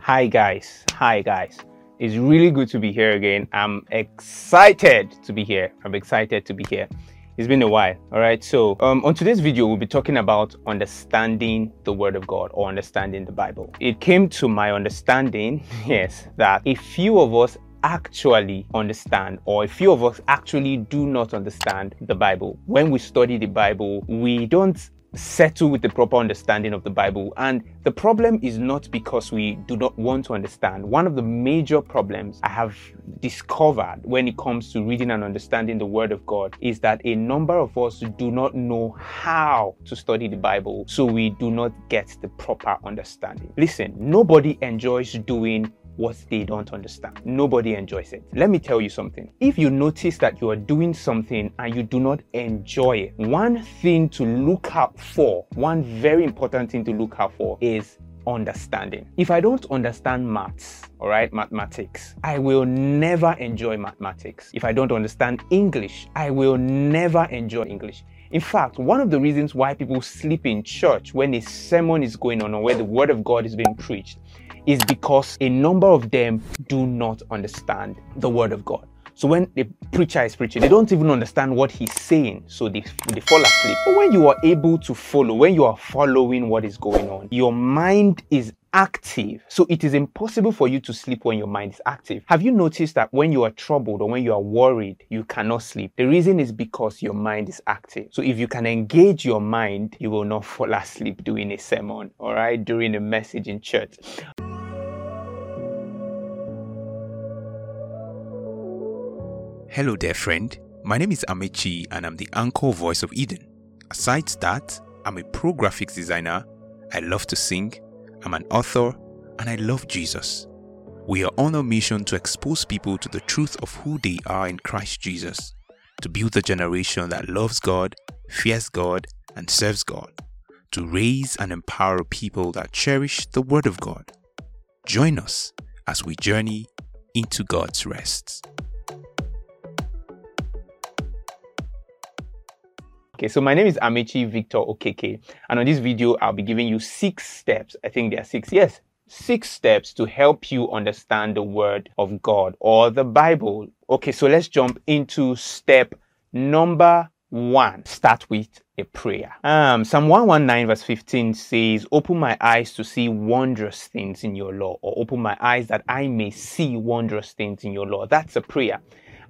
Hi, guys. Hi, guys. It's really good to be here again. I'm excited to be here. I'm excited to be here. It's been a while. All right. So, um, on today's video, we'll be talking about understanding the Word of God or understanding the Bible. It came to my understanding, yes, that a few of us actually understand or a few of us actually do not understand the Bible. When we study the Bible, we don't settle with the proper understanding of the Bible. And the problem is not because we do not want to understand. One of the major problems I have discovered when it comes to reading and understanding the Word of God is that a number of us do not know how to study the Bible, so we do not get the proper understanding. Listen, nobody enjoys doing what they don't understand. Nobody enjoys it. Let me tell you something. If you notice that you are doing something and you do not enjoy it, one thing to look out for, one very important thing to look out for is understanding. If I don't understand maths, all right, mathematics, I will never enjoy mathematics. If I don't understand English, I will never enjoy English. In fact, one of the reasons why people sleep in church when a sermon is going on or where the word of God is being preached is because a number of them do not understand the word of God. So when the preacher is preaching, they don't even understand what he's saying, so they, they fall asleep. But when you are able to follow, when you are following what is going on, your mind is active. So it is impossible for you to sleep when your mind is active. Have you noticed that when you are troubled or when you are worried, you cannot sleep? The reason is because your mind is active. So if you can engage your mind, you will not fall asleep during a sermon, all right, during a message in church. Hello there, friend. My name is Amechi and I'm the anchor voice of Eden. Aside that, I'm a pro graphics designer, I love to sing, I'm an author, and I love Jesus. We are on a mission to expose people to the truth of who they are in Christ Jesus, to build a generation that loves God, fears God, and serves God, to raise and empower people that cherish the Word of God. Join us as we journey into God's rest. Okay, so my name is Amechi Victor Okeke, and on this video, I'll be giving you six steps. I think there are six, yes, six steps to help you understand the Word of God or the Bible. Okay, so let's jump into step number one. Start with a prayer. Um, Psalm 119 verse 15 says, Open my eyes to see wondrous things in your law, or open my eyes that I may see wondrous things in your law. That's a prayer.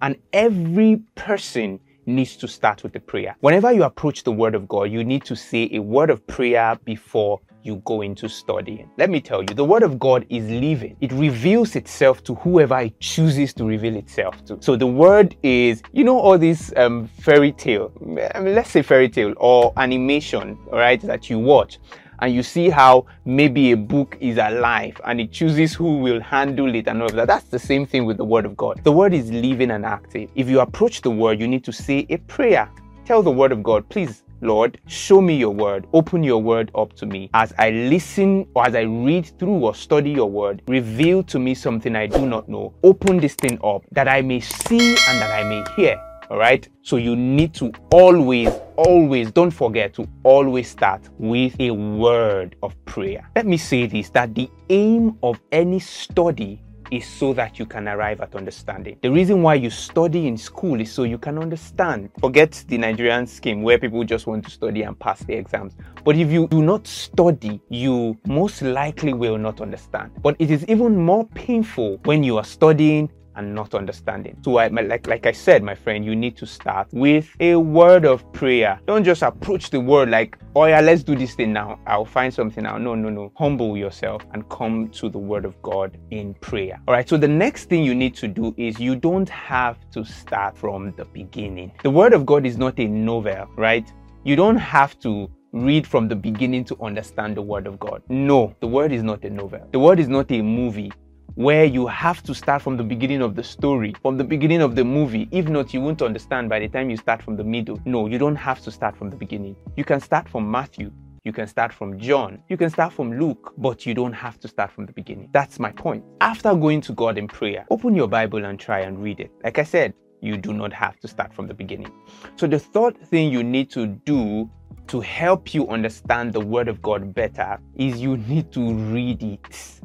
And every person needs to start with the prayer. Whenever you approach the Word of God, you need to say a word of prayer before you go into studying. Let me tell you, the Word of God is living. It reveals itself to whoever it chooses to reveal itself to. So the Word is, you know, all these um, fairy tale, mean, let's say fairy tale or animation, all right, that you watch and you see how maybe a book is alive and it chooses who will handle it and all of that. That's the same thing with the Word of God. The Word is living and active. If you approach the Word, you need to say a prayer. Tell the Word of God, please, Lord, show me your word. Open your word up to me. As I listen or as I read through or study your word, reveal to me something I do not know. Open this thing up that I may see and that I may hear. All right. So you need to always, always, don't forget to always start with a word of prayer. Let me say this that the aim of any study is so that you can arrive at understanding. The reason why you study in school is so you can understand. Forget the Nigerian scheme where people just want to study and pass the exams. But if you do not study, you most likely will not understand. But it is even more painful when you are studying and not understanding. So, I, like, like I said, my friend, you need to start with a word of prayer. Don't just approach the word like, oh yeah, let's do this thing now. I'll find something out. No, no, no. Humble yourself and come to the word of God in prayer. All right. So, the next thing you need to do is you don't have to start from the beginning. The word of God is not a novel, right? You don't have to read from the beginning to understand the word of God. No, the word is not a novel. The word is not a movie where you have to start from the beginning of the story, from the beginning of the movie. If not, you won't understand by the time you start from the middle. No, you don't have to start from the beginning. You can start from Matthew. You can start from John. You can start from Luke, but you don't have to start from the beginning. That's my point. After going to God in prayer, open your Bible and try and read it. Like I said, you do not have to start from the beginning. So, the third thing you need to do to help you understand the Word of God better is you need to read it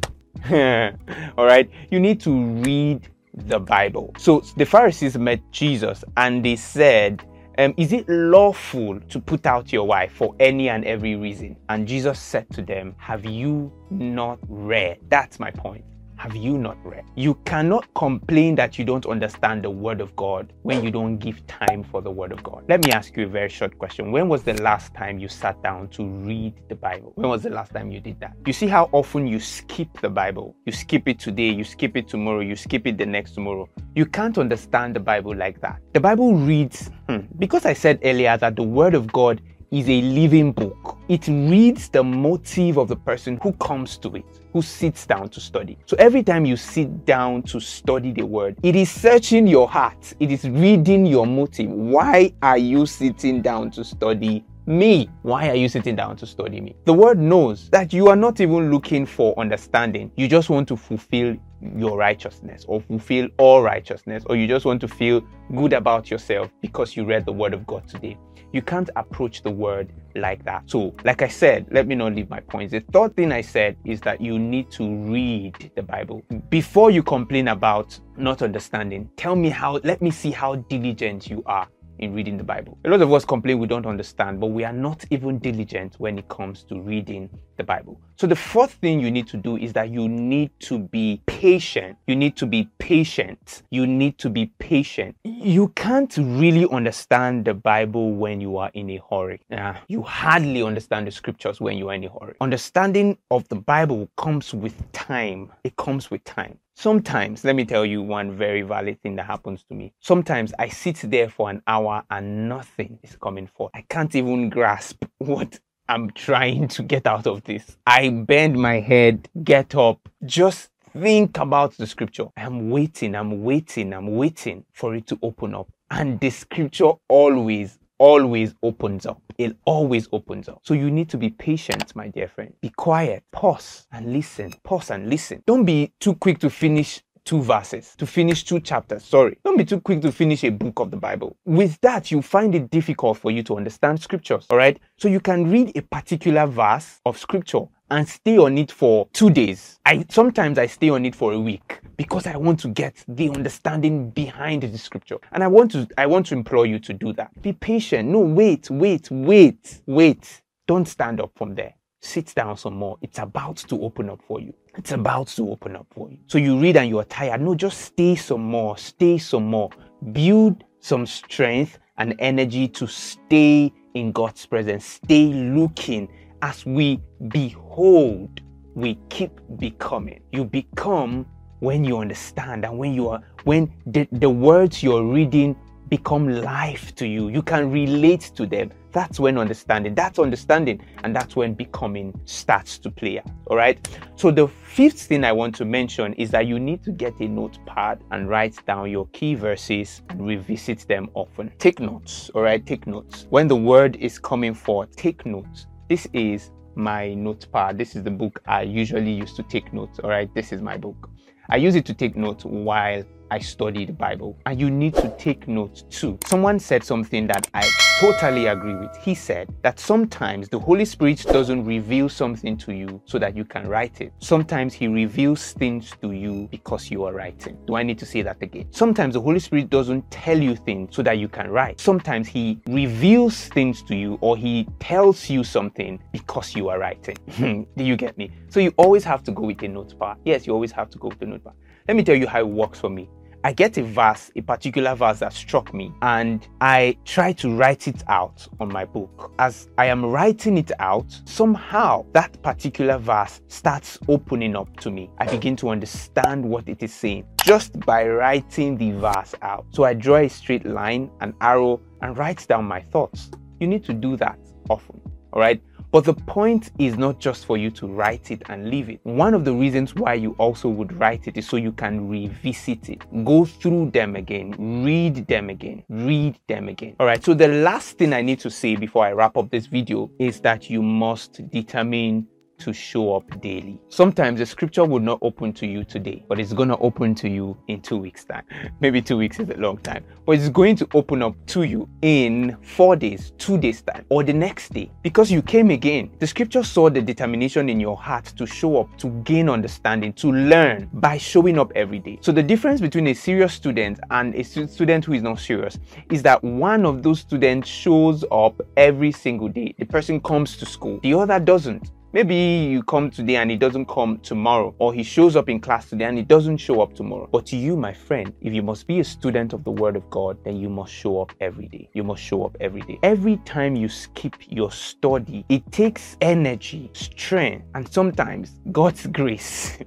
All right. You need to read the Bible. So the Pharisees met Jesus and they said, um, Is it lawful to put out your wife for any and every reason? And Jesus said to them, Have you not read? That's my point have you not read? You cannot complain that you don't understand the Word of God when you don't give time for the Word of God. Let me ask you a very short question. When was the last time you sat down to read the Bible? When was the last time you did that? You see how often you skip the Bible? You skip it today, you skip it tomorrow, you skip it the next tomorrow. You can't understand the Bible like that. The Bible reads, hmm, because I said earlier that the Word of God is a living book. It reads the motive of the person who comes to it, who sits down to study. So every time you sit down to study the word, it is searching your heart, it is reading your motive. Why are you sitting down to study me. Why are you sitting down to study me? The word knows that you are not even looking for understanding. You just want to fulfill your righteousness or fulfill all righteousness, or you just want to feel good about yourself because you read the word of God today. You can't approach the word like that. So, like I said, let me not leave my points. The third thing I said is that you need to read the Bible. Before you complain about not understanding, tell me how, let me see how diligent you are in reading the Bible. A lot of us complain we don't understand, but we are not even diligent when it comes to reading the Bible. So the fourth thing you need to do is that you need to be patient. You need to be patient. You need to be patient. You can't really understand the Bible when you are in a hurry. Uh, you hardly understand the scriptures when you are in a hurry. Understanding of the Bible comes with time. It comes with time. Sometimes, let me tell you one very valid thing that happens to me. Sometimes I sit there for an hour and nothing is coming forth. I can't even grasp what I'm trying to get out of this. I bend my head, get up, just think about the scripture. I'm waiting, I'm waiting, I'm waiting for it to open up. And the scripture always, always opens up. It always opens up. So you need to be patient, my dear friend. Be quiet, pause and listen. Pause and listen. Don't be too quick to finish two verses, to finish two chapters. Sorry. Don't be too quick to finish a book of the Bible. With that, you find it difficult for you to understand scriptures. All right. So you can read a particular verse of scripture and stay on it for two days. I sometimes I stay on it for a week because I want to get the understanding behind the scripture. And I want to I want to implore you to do that. Be patient. No, wait, wait, wait, wait. Don't stand up from there. Sit down some more. It's about to open up for you. It's about to open up for you. So you read and you're tired. No, just stay some more. Stay some more. Build some strength and energy to stay in God's presence. Stay looking as we behold, we keep becoming. You become when you understand and when you are when the, the words you're reading become life to you. You can relate to them. That's when understanding, that's understanding, and that's when becoming starts to play out. All right. So, the fifth thing I want to mention is that you need to get a notepad and write down your key verses and revisit them often. Take notes. All right. Take notes. When the word is coming forth, take notes. This is my notepad. This is the book I usually use to take notes. All right. This is my book. I use it to take notes while I study the Bible. And you need to take notes too. Someone said something that I totally agree with. He said that sometimes the Holy Spirit doesn't reveal something to you so that you can write it. Sometimes He reveals things to you because you are writing. Do I need to say that again? Sometimes the Holy Spirit doesn't tell you things so that you can write. Sometimes He reveals things to you or He tells you something because you are writing. Do you get me? So you always have to go with a notepad. Yes, you always have to go with a notepad. Let me tell you how it works for me. I get a verse, a particular verse that struck me, and I try to write it out on my book. As I am writing it out, somehow that particular verse starts opening up to me. I begin to understand what it is saying just by writing the verse out. So I draw a straight line, an arrow, and write down my thoughts. You need to do that often. All right. But the point is not just for you to write it and leave it. One of the reasons why you also would write it is so you can revisit it, go through them again, read them again, read them again. All right, so the last thing I need to say before I wrap up this video is that you must determine to show up daily. Sometimes the scripture will not open to you today, but it's going to open to you in two weeks' time. Maybe two weeks is a long time, but it's going to open up to you in four days, two days' time, or the next day because you came again. The scripture saw the determination in your heart to show up, to gain understanding, to learn by showing up every day. So, the difference between a serious student and a student who is not serious is that one of those students shows up every single day. The person comes to school, the other doesn't. Maybe you come today and he doesn't come tomorrow, or he shows up in class today and he doesn't show up tomorrow. But to you, my friend, if you must be a student of the Word of God, then you must show up every day. You must show up every day. Every time you skip your study, it takes energy, strength, and sometimes God's grace.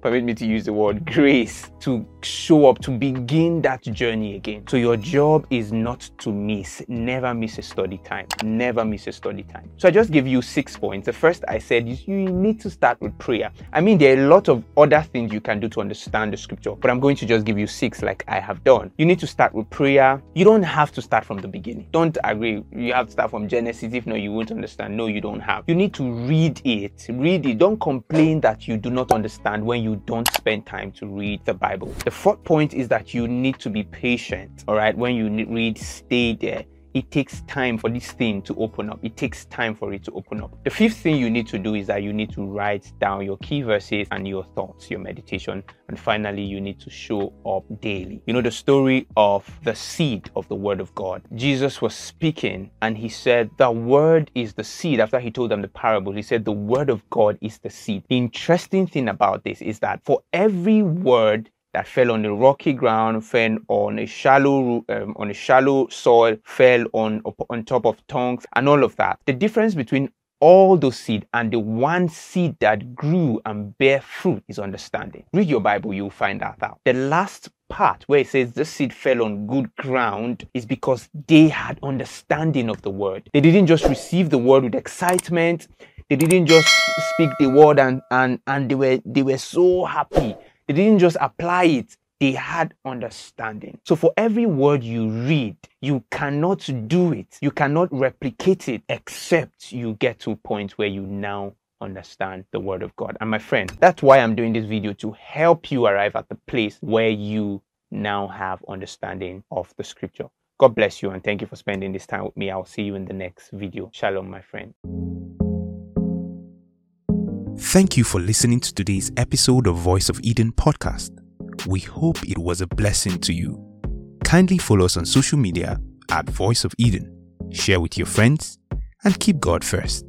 Permit me to use the word grace to show up, to begin that journey again. So your job is not to miss. Never miss a study time. Never miss a study time. So I just give you six points. The first I said, said, you, need to start with prayer. I mean, there are a lot of other things you can do to understand the scripture, but I'm going to just give you six like I have done. You need to start with prayer. You don't have to start from the beginning. Don't agree. You have to start from Genesis. If not, you won't understand. No, you don't have. You need to read it. Read it. Don't complain that you do not understand when you don't spend time to read the Bible. The fourth point is that you need to be patient. All right. When you read, stay there it takes time for this thing to open up. It takes time for it to open up. The fifth thing you need to do is that you need to write down your key verses and your thoughts, your meditation. And finally, you need to show up daily. You know the story of the seed of the word of God. Jesus was speaking and he said, The word is the seed. After he told them the parable, he said, The word of God is the seed. The interesting thing about this is that for every word that fell on the rocky ground, fell on a shallow um, on a shallow soil, fell on on top of tongues, and all of that. The difference between all those seed and the one seed that grew and bear fruit is understanding. Read your Bible, you'll find that out. The last part where it says the seed fell on good ground is because they had understanding of the word. They didn't just receive the word with excitement. They didn't just speak the word and and and they were they were so happy they didn't just apply it, they had understanding. So for every word you read, you cannot do it, you cannot replicate it except you get to a point where you now understand the word of God. And my friend, that's why I'm doing this video to help you arrive at the place where you now have understanding of the scripture. God bless you and thank you for spending this time with me. I'll see you in the next video. Shalom, my friend. Thank you for listening to today's episode of Voice of Eden podcast. We hope it was a blessing to you. Kindly follow us on social media at Voice of Eden, share with your friends, and keep God first.